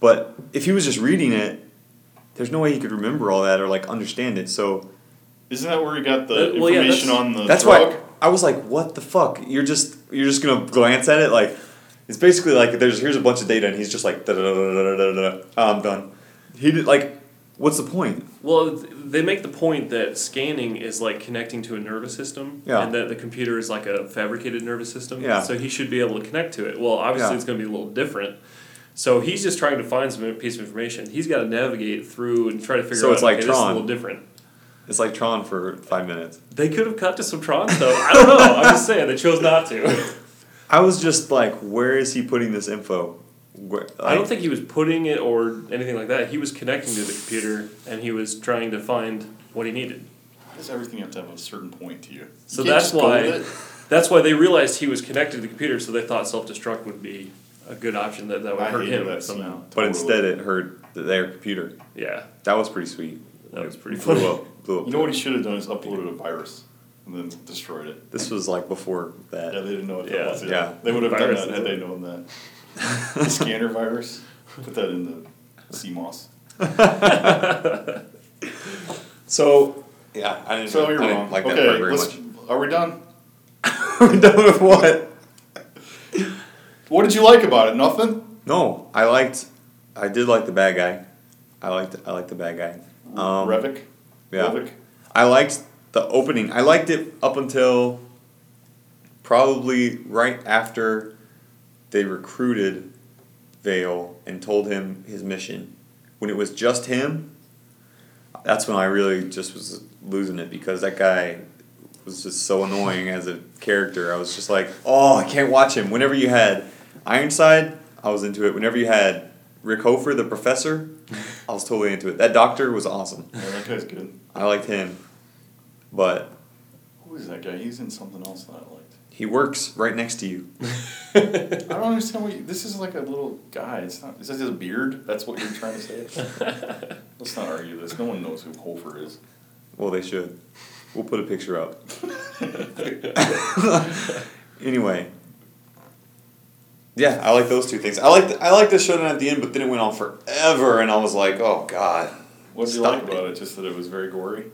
[SPEAKER 1] But if he was just reading it, there's no way he could remember all that or like understand it. So
[SPEAKER 3] Isn't that where he got the
[SPEAKER 2] Uh, well,
[SPEAKER 3] information
[SPEAKER 2] that's-
[SPEAKER 3] on the
[SPEAKER 1] that's
[SPEAKER 3] drug?
[SPEAKER 1] why I was like, "What the fuck? You're just you're just gonna glance at it like it's basically like there's here's a bunch of data and he's just like da da da da da da da. I'm done. He did like, what's the point?
[SPEAKER 2] Well, they make the point that scanning is like connecting to a nervous system,
[SPEAKER 1] Yeah.
[SPEAKER 2] and that the computer is like a fabricated nervous system.
[SPEAKER 1] Yeah.
[SPEAKER 2] So he should be able to connect to it. Well, obviously
[SPEAKER 1] Yeah.
[SPEAKER 2] it's going to be a little different. So he's just trying to find some piece of information. He's got to navigate through and try to figure
[SPEAKER 1] So
[SPEAKER 2] out.
[SPEAKER 1] it's like
[SPEAKER 2] okay, this is a
[SPEAKER 1] Tron.
[SPEAKER 2] little different.
[SPEAKER 1] It's like Tron for five minutes.
[SPEAKER 2] They could have cut to some Tron stuff. I don't know. I'm just saying they chose not to. [laughs]
[SPEAKER 1] I was just like, where is he putting this info? Where,
[SPEAKER 2] I don't think he was putting it or anything like that. He was connecting to the computer and he was trying to find what he needed.
[SPEAKER 3] Why does everything have to have a certain point to you?
[SPEAKER 2] So
[SPEAKER 3] You
[SPEAKER 2] that's why that's why they realized he was connected to the computer. So they thought self destruct would be a good option that that would
[SPEAKER 3] I
[SPEAKER 2] hurt him
[SPEAKER 3] that
[SPEAKER 2] somehow.
[SPEAKER 3] scene.
[SPEAKER 1] But instead, it hurt th- their computer.
[SPEAKER 2] Yeah,
[SPEAKER 1] That was pretty sweet.
[SPEAKER 2] that was pretty
[SPEAKER 1] Blew up. Blew up.
[SPEAKER 3] You know what he should have done is uploaded a virus and then destroyed it.
[SPEAKER 1] This was like before that.
[SPEAKER 3] Yeah, they didn't know what
[SPEAKER 2] Yeah.
[SPEAKER 3] that was.
[SPEAKER 1] Yeah.
[SPEAKER 3] They would have done that had
[SPEAKER 2] it.
[SPEAKER 3] they known that. The scanner virus. Put that in the CMOS. [laughs]
[SPEAKER 1] So yeah, I didn't.
[SPEAKER 3] So
[SPEAKER 1] I
[SPEAKER 3] you're
[SPEAKER 1] didn't
[SPEAKER 3] wrong.
[SPEAKER 1] like that
[SPEAKER 3] okay,
[SPEAKER 1] part very
[SPEAKER 3] let's, are we done?
[SPEAKER 1] much. [laughs] We're done with what?
[SPEAKER 3] What did you like about it? Nothing?
[SPEAKER 1] No, I liked. I did like the bad guy. I liked. I liked the bad guy. Um,
[SPEAKER 3] Revok?
[SPEAKER 1] yeah.
[SPEAKER 3] Revok?
[SPEAKER 1] I liked the opening. I liked it up until probably right after they recruited Vale and told him his mission. When it was just him, that's when I really just was losing it because that guy was just so annoying as a character. I was just like, oh, I can't watch him. Whenever you had Ironside, I was into it. Whenever you had Rick Hofer, the professor, I was totally into it. That doctor was awesome.
[SPEAKER 3] Yeah, that guy's good.
[SPEAKER 1] I liked him, but
[SPEAKER 3] Who is that guy? He's in something else that I liked.
[SPEAKER 1] He works right next to you. [laughs]
[SPEAKER 3] I don't understand what you, this is like a little guy. It's not. Is that his beard? That's what you're trying to say. [laughs] Let's not argue this. No one knows who Hofer is.
[SPEAKER 1] Well, they should. We'll put a picture up. [laughs] anyway. Yeah, I like those two things. I like I like the showdown at the end, but then it went on forever, and I was like, oh god.
[SPEAKER 3] What did you
[SPEAKER 1] Stop
[SPEAKER 3] like
[SPEAKER 1] it.
[SPEAKER 3] about it? Just that it was very gory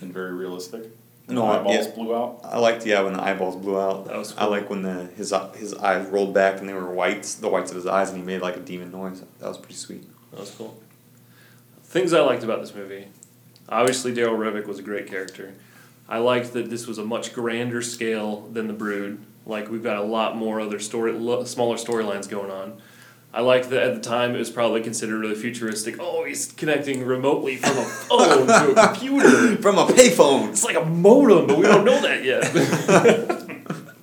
[SPEAKER 3] and very realistic.
[SPEAKER 1] No,
[SPEAKER 3] eyeballs
[SPEAKER 1] yeah.
[SPEAKER 3] blew out.
[SPEAKER 1] I liked yeah when the eyeballs blew out.
[SPEAKER 2] That was Cool.
[SPEAKER 1] I like when the his his eyes rolled back and they were whites, the whites of his eyes, and he made like a demon noise. That was pretty sweet.
[SPEAKER 2] That was cool. Things I liked about this movie. Obviously, Daryl Revok was a great character. I liked that this was a much grander scale than The Brood. Like, we've got a lot more other story, smaller storylines going on. I liked that at the time it was probably considered really futuristic. Oh, he's connecting remotely from a phone to a [laughs] computer.
[SPEAKER 1] From a payphone.
[SPEAKER 2] It's like a modem, but we don't know that yet.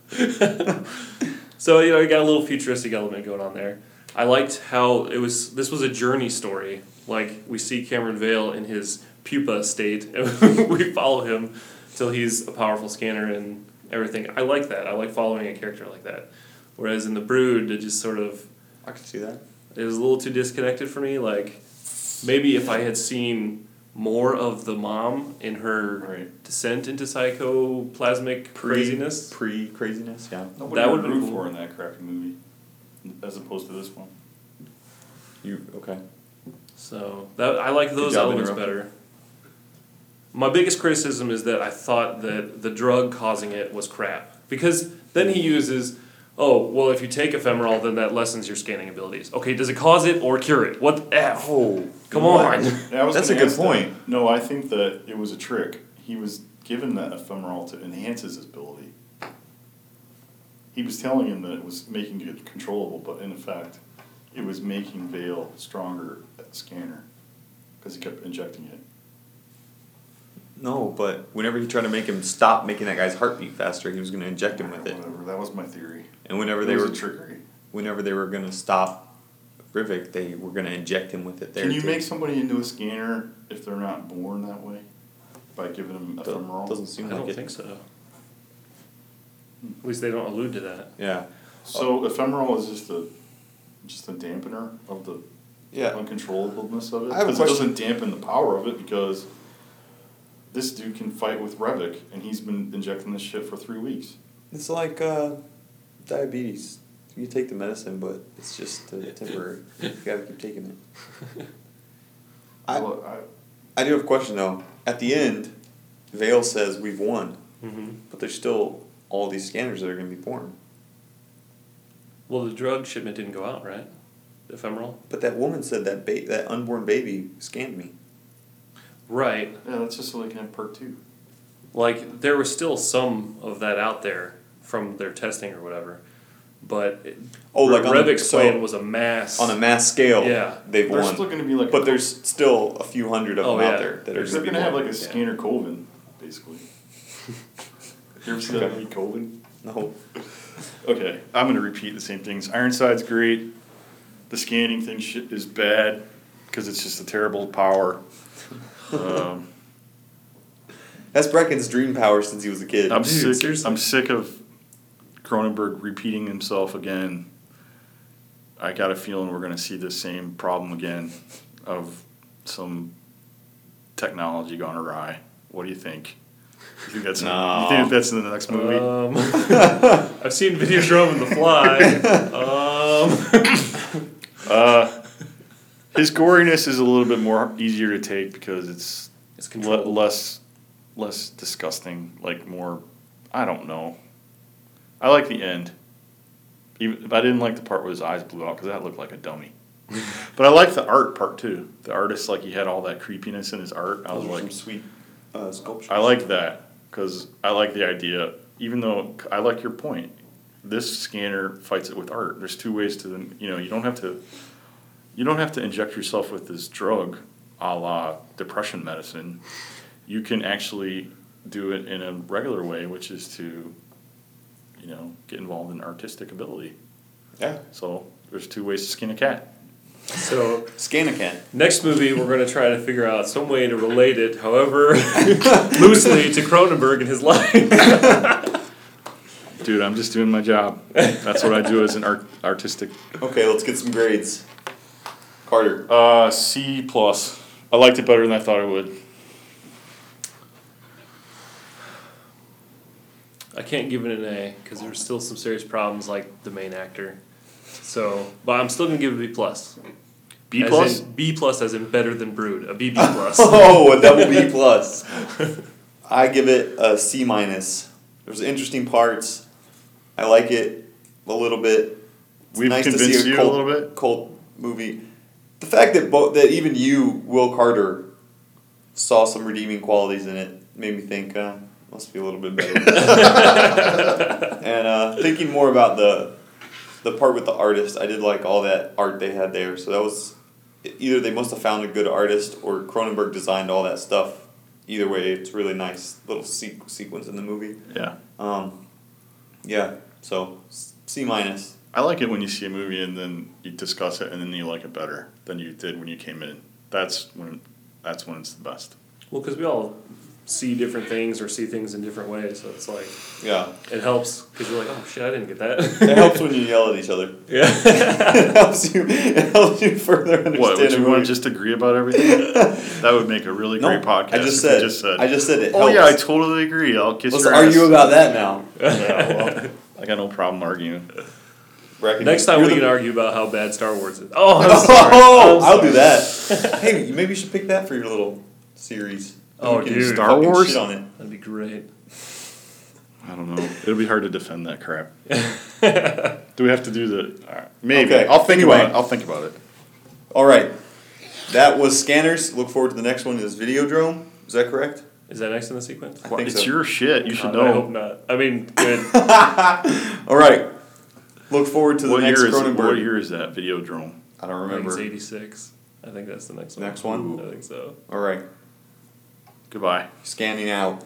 [SPEAKER 2] [laughs] so you know, you got a little futuristic element going on there. I liked how it was. This was a journey story. Like we see Cameron Vale in his pupa state, [laughs] and we follow him till he's a powerful scanner and everything. I like that. I like following a character like that. Whereas in the Brood, it just sort of
[SPEAKER 1] I can see that.
[SPEAKER 2] it was a little too disconnected for me. Like maybe if I had seen more of the mom in her
[SPEAKER 3] Right.
[SPEAKER 2] descent into psychoplasmic craziness.
[SPEAKER 1] Pre craziness, yeah.
[SPEAKER 3] Nobody
[SPEAKER 2] That
[SPEAKER 3] would
[SPEAKER 2] would've been
[SPEAKER 3] root
[SPEAKER 2] cool.
[SPEAKER 3] for in that crappy movie, as opposed to this one.
[SPEAKER 1] You okay?
[SPEAKER 2] So that I like those elements better. My biggest criticism is that I thought that the drug causing it was crap because then he uses, oh well, if you take Ephemerol, then that lessens your scanning abilities. Okay, does it cause it or cure it? What the f?
[SPEAKER 1] Oh,
[SPEAKER 2] Come
[SPEAKER 1] what?
[SPEAKER 2] on.
[SPEAKER 3] Yeah, was
[SPEAKER 1] That's a good
[SPEAKER 3] ask that.
[SPEAKER 1] point.
[SPEAKER 3] No, I think that it was a trick. He was given that Ephemerol to enhance his ability. He was telling him that it was making it controllable, but in effect, it was making Vale stronger at the scanner because he kept injecting it.
[SPEAKER 1] No, but whenever he tried to make him stop making that guy's heart beat faster, he was going to inject him with it.
[SPEAKER 3] Whatever. That was my theory.
[SPEAKER 1] And whenever
[SPEAKER 3] It
[SPEAKER 1] they
[SPEAKER 3] was
[SPEAKER 1] were
[SPEAKER 3] a trickery.
[SPEAKER 1] whenever they were going to stop Revok, they were going to inject him with it there.
[SPEAKER 3] Can you
[SPEAKER 1] too.
[SPEAKER 3] make somebody into a scanner if they're not born that way? By giving them
[SPEAKER 1] Do-
[SPEAKER 3] Ephemerol?
[SPEAKER 1] Doesn't
[SPEAKER 2] I
[SPEAKER 1] seem
[SPEAKER 2] don't
[SPEAKER 1] like it.
[SPEAKER 2] think so. At least they don't allude to that.
[SPEAKER 1] Yeah.
[SPEAKER 3] So Ephemerol is just a just a dampener of the
[SPEAKER 1] Yeah.
[SPEAKER 3] uncontrollableness of it.
[SPEAKER 1] I have a
[SPEAKER 3] Because it
[SPEAKER 1] question.
[SPEAKER 3] doesn't dampen the power of it because this dude can fight with Revok and he's been injecting this shit for three weeks.
[SPEAKER 1] It's like uh, diabetes. You take the medicine, but it's just uh, temporary. You gotta keep taking it. [laughs] I,
[SPEAKER 3] Well, I,
[SPEAKER 1] I do have a question though. At the end, Vale says we've won,
[SPEAKER 2] Mm-hmm.
[SPEAKER 1] but there's still all these scanners that are going to be born.
[SPEAKER 2] Well, the drug shipment didn't go out, right? The Ephemerol.
[SPEAKER 1] But that woman said that ba- that unborn baby scanned me.
[SPEAKER 2] Right.
[SPEAKER 3] yeah, that's just so they can have perk two.
[SPEAKER 2] Like there was still some of that out there from their testing or whatever. but it,
[SPEAKER 1] Oh, like on the-
[SPEAKER 2] Revok's
[SPEAKER 1] so-
[SPEAKER 2] plan was a mass.
[SPEAKER 1] On a mass scale,
[SPEAKER 2] Yeah.
[SPEAKER 1] they've
[SPEAKER 3] There's
[SPEAKER 1] won.
[SPEAKER 3] still going to be like.
[SPEAKER 1] but there's still a few hundred of
[SPEAKER 2] Oh,
[SPEAKER 1] them out there that are
[SPEAKER 3] They're
[SPEAKER 1] going
[SPEAKER 3] going to have like a
[SPEAKER 2] Yeah.
[SPEAKER 3] scanner Coven, basically. [laughs] you ever see that movie Coven?
[SPEAKER 1] no.
[SPEAKER 3] Okay, I'm going to repeat the same things. Ironside's great. The scanning thing shit is bad because it's just a terrible power. Um,
[SPEAKER 1] That's Bracken's dream power since he was a kid.
[SPEAKER 3] I'm
[SPEAKER 2] Dude,
[SPEAKER 3] sick.
[SPEAKER 2] seriously?
[SPEAKER 3] I'm sick of Cronenberg repeating himself again. I got a feeling we're going to see the same problem again of some technology gone awry. What do you think? You think that's
[SPEAKER 1] No.
[SPEAKER 3] you think that's in the next movie?
[SPEAKER 2] Um, [laughs] I've seen Videodrome and The Fly. [laughs] Um,
[SPEAKER 3] Uh, his goriness is a little bit more easier to take because it's
[SPEAKER 2] it's
[SPEAKER 3] le- less less disgusting. Like more, I don't know. I like the end. Even if I didn't like the part where his eyes blew out because that looked like a dummy. [laughs] but I like the art part too. The artist like he had all that creepiness in his art. I was
[SPEAKER 1] Those
[SPEAKER 3] like,
[SPEAKER 1] sweet uh, sculptures.
[SPEAKER 3] I like that because I like the idea. Even though I like your point, this scanner fights it with art. There's two ways to them. You know, you don't have to. You don't have to inject yourself with this drug, a la depression medicine. You can actually do it in a regular way, which is to, you know, get involved in artistic ability.
[SPEAKER 1] Yeah.
[SPEAKER 3] So there's two ways to skin a cat.
[SPEAKER 2] So [laughs]
[SPEAKER 1] Scan a cat.
[SPEAKER 2] next movie, we're going to try to figure out some way to relate it, however [laughs] loosely, to Cronenberg and his life. [laughs]
[SPEAKER 3] Dude, I'm just doing my job. That's what I do as an art, artistic
[SPEAKER 1] Okay, let's get some grades. Carter.
[SPEAKER 3] Uh, C plus. I liked it better than I thought I would.
[SPEAKER 2] I can't give it an A because there's still some serious problems, like the main actor. So, but I'm still gonna give it a B plus.
[SPEAKER 3] B
[SPEAKER 2] As
[SPEAKER 3] plus.
[SPEAKER 2] in B plus, as in better than Brood. A B B [laughs] plus.
[SPEAKER 1] Oh, a double B [laughs] plus. [laughs] I give it a C minus. There's interesting parts. I like it a little bit. It's
[SPEAKER 3] We've
[SPEAKER 1] nice to
[SPEAKER 3] convinced
[SPEAKER 1] see a
[SPEAKER 3] you a
[SPEAKER 1] cult,
[SPEAKER 3] little bit?
[SPEAKER 1] Cult movie. The fact that both that even you, Will Carter, saw some redeeming qualities in it made me think uh, must be a little bit better. [laughs] and uh, thinking more about the the part with the artist, I did like all that art they had there. So that was either they must have found a good artist or Cronenberg designed all that stuff. Either way, it's really nice little se- sequence in the movie.
[SPEAKER 3] Yeah.
[SPEAKER 1] Um, yeah, so C minus.
[SPEAKER 3] I like it when you see a movie and then you discuss it and then you like it better than you did when you came in. That's when that's when it's the best.
[SPEAKER 2] Well, because we all see different things or see things in different ways, so it's like
[SPEAKER 1] Yeah,
[SPEAKER 2] it helps because you're like, oh shit, I didn't get that.
[SPEAKER 1] it helps when you [laughs] yell at each other.
[SPEAKER 2] yeah. [laughs]
[SPEAKER 1] it helps you. It helps you further understand.
[SPEAKER 3] What would you want to just agree about everything? [laughs] that would make a really
[SPEAKER 1] No,
[SPEAKER 3] great podcast.
[SPEAKER 1] I just said.
[SPEAKER 3] You just said.
[SPEAKER 1] I just said it.
[SPEAKER 3] oh
[SPEAKER 1] helps.
[SPEAKER 3] yeah, I totally agree. I'll kiss
[SPEAKER 1] Let's
[SPEAKER 3] your
[SPEAKER 1] argue
[SPEAKER 3] ass.
[SPEAKER 1] about that now.
[SPEAKER 3] Yeah, well, I got no problem arguing.
[SPEAKER 1] Bracken,
[SPEAKER 2] Next time we
[SPEAKER 1] the-
[SPEAKER 2] can argue about how bad Star Wars is. Oh, I'm sorry.
[SPEAKER 1] Oh,
[SPEAKER 2] I'm
[SPEAKER 1] I'll do that. hey, maybe you should pick that for your little series.
[SPEAKER 2] Oh, dude.
[SPEAKER 3] Star
[SPEAKER 1] fucking
[SPEAKER 3] Wars?
[SPEAKER 1] Shit on it.
[SPEAKER 2] That'd be great.
[SPEAKER 3] I don't know. It'll be hard to defend that crap. [laughs] do we have to do the? all right, Maybe.
[SPEAKER 1] Okay,
[SPEAKER 3] I'll think
[SPEAKER 1] anyway.
[SPEAKER 3] about it. I'll think about it.
[SPEAKER 1] All right, that was scanners. Look forward to the next one. Is Videodrome? Is that correct?
[SPEAKER 2] Is that next in the sequence?
[SPEAKER 1] I think
[SPEAKER 3] it's
[SPEAKER 1] so.
[SPEAKER 3] your shit. You should
[SPEAKER 2] God, I hope
[SPEAKER 3] know.
[SPEAKER 2] not. I mean, good. [laughs]
[SPEAKER 1] All right. Look forward to the
[SPEAKER 3] What
[SPEAKER 1] next
[SPEAKER 3] year is
[SPEAKER 1] Cronenberg.
[SPEAKER 3] what year is that Videodrome?
[SPEAKER 1] I don't
[SPEAKER 2] I think it's
[SPEAKER 1] remember.
[SPEAKER 2] 86. I think that's the next one.
[SPEAKER 1] Next one?
[SPEAKER 2] I think so.
[SPEAKER 1] All right,
[SPEAKER 3] Goodbye.
[SPEAKER 1] scanning out.